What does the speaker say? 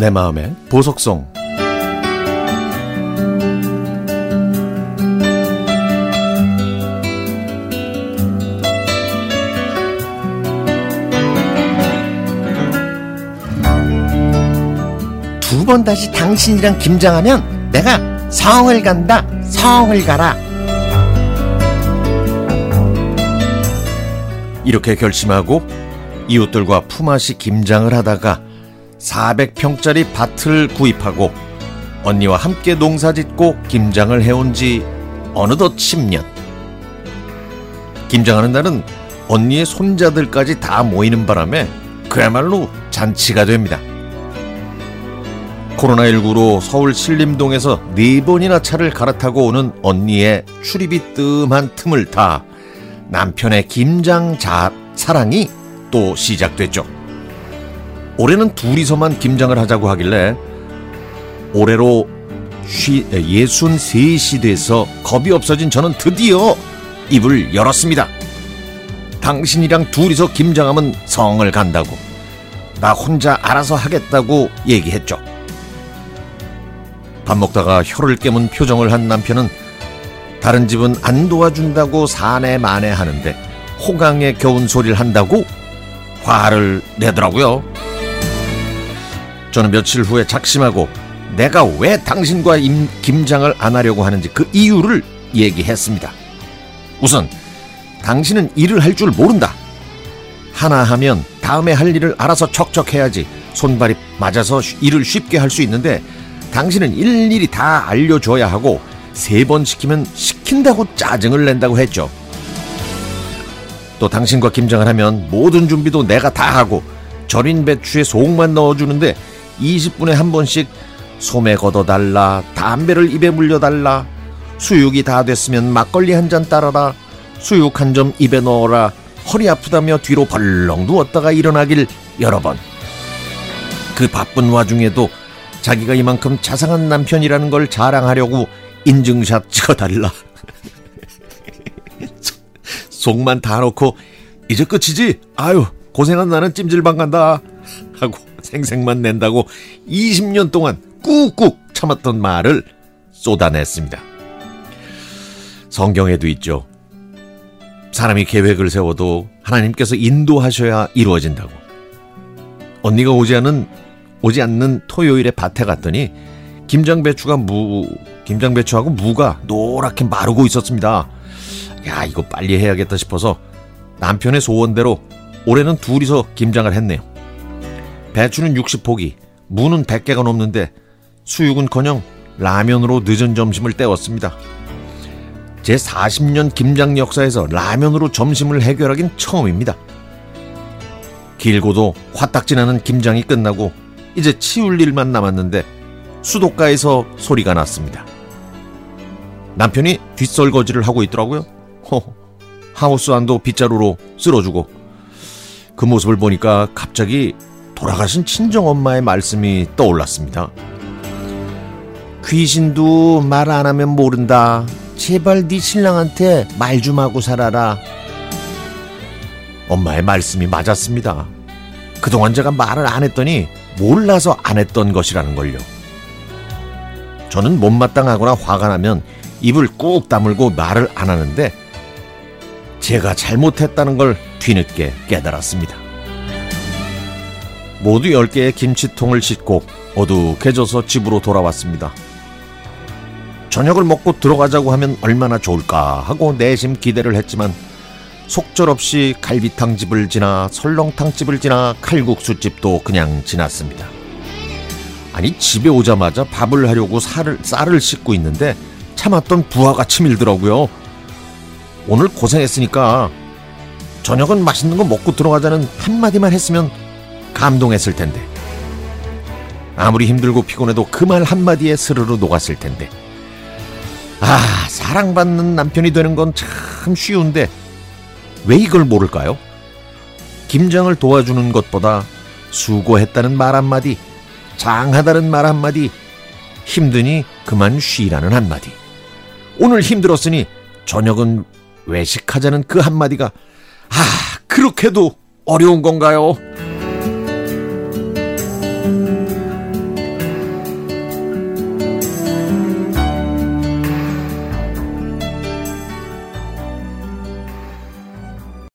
내 마음의 보석성 두번 다시 당신이랑 김장하면 내가 성을 간다 성을 가라. 이렇게 결심하고 이웃들과 품앗이 김장을 하다가 400평짜리 밭을 구입하고 언니와 함께 농사 짓고 김장을 해온 지 어느덧 10년. 김장하는 날은 언니의 손자들까지 다 모이는 바람에 그야말로 잔치가 됩니다. 코로나19로 서울 신림동에서 네 번이나 차를 갈아타고 오는 언니의 출입이 뜸한 틈을 타 남편의 김장 자, 사랑이 또 시작됐죠. 올해는 둘이서만 김장을 하자고 하길래 올해로 쉬, 예순 셋이 돼서 겁이 없어진 저는 드디어 입을 열었습니다. 당신이랑 둘이서 김장하면 성을 간다고. 나 혼자 알아서 하겠다고 얘기했죠. 밥 먹다가 혀를 깨문 표정을 한 남편은 다른 집은 안 도와준다고 사내 만에 하는데 호강에 겨운 소리를 한다고 화를 내더라고요. 저는 며칠 후에 작심하고 내가 왜 당신과 임, 김장을 안 하려고 하는지 그 이유를 얘기했습니다. 우선 당신은 일을 할 줄 모른다. 하나 하면 다음에 할 일을 알아서 척척해야지 손발이 맞아서 일을 쉽게 할 수 있는데 당신은 일일이 다 알려줘야 하고 세 번 시키면 시킨다고 짜증을 낸다고 했죠. 또 당신과 김장을 하면 모든 준비도 내가 다 하고 절인 배추에 속만 넣어주는데 20분에 한 번씩 소매 걷어달라 담배를 입에 물려달라. 수육이 다 됐으면 막걸리 한 잔 따라라. 수육 한 점 입에 넣어라. 허리 아프다며 뒤로 벌렁 누웠다가 일어나길 여러 번. 그 바쁜 와중에도 자기가 이만큼 자상한 남편이라는 걸 자랑하려고 인증샷 찍어달라. 속만 다 놓고 이제 끝이지? 아유 고생한 나는 찜질방 간다. 하고 생색만 낸다고 20년 동안 꾹꾹 참았던 말을 쏟아냈습니다. 성경에도 있죠. 사람이 계획을 세워도 하나님께서 인도하셔야 이루어진다고. 언니가 오지 않은 오지 않는 토요일에 밭에 갔더니 김장배추가 무 김장배추하고 무가 노랗게 마르고 있었습니다. 야 이거 빨리 해야겠다 싶어서 남편의 소원대로 올해는 둘이서 김장을 했네요. 배추는 60포기, 무는 100개가 넘는데 수육은커녕 라면으로 늦은 점심을 때웠습니다. 제 40년 김장 역사에서 라면으로 점심을 해결하긴 처음입니다. 길고도 화딱지나는 김장이 끝나고 이제 치울 일만 남았는데 수도가에서 소리가 났습니다. 남편이 뒷설거지를 하고 있더라고요. 허, 하우스 안도 빗자루로 쓸어주고 그 모습을 보니까 갑자기 돌아가신 친정 엄마의 말씀이 떠올랐습니다. 귀신도 말 안 하면 모른다. 제발 네 신랑한테 말 좀 하고 살아라. 엄마의 말씀이 맞았습니다. 그동안 제가 말을 안 했더니 몰라서 안 했던 것이라는 걸요. 저는 못마땅하거나 화가 나면 입을 꾹 다물고 말을 안 하는데 제가 잘못했다는 걸 뒤늦게 깨달았습니다. 모두 10개의 김치통을 싣고 어둑해져서 집으로 돌아왔습니다. 저녁을 먹고 들어가자고 하면 얼마나 좋을까 하고 내심 기대를 했지만 속절없이 갈비탕 집을 지나 설렁탕 집을 지나 칼국수 집도 그냥 지났습니다. 아니 집에 오자마자 밥을 하려고 살을, 쌀을 씻고 있는데 참았던 부하가 치밀더라고요. 오늘 고생했으니까 저녁은 맛있는 거 먹고 들어가자는 한마디만 했으면 감동했을 텐데. 아무리 힘들고 피곤해도 그 말 한마디에 스르르 녹았을 텐데. 아, 사랑받는 남편이 되는 건 참 쉬운데 왜 이걸 모를까요? 김장을 도와주는 것보다 수고했다는 말 한마디, 장하다는 말 한마디, 힘드니 그만 쉬라는 한마디. 오늘 힘들었으니 저녁은 외식하자는 그 한마디가 아, 그렇게도 어려운 건가요?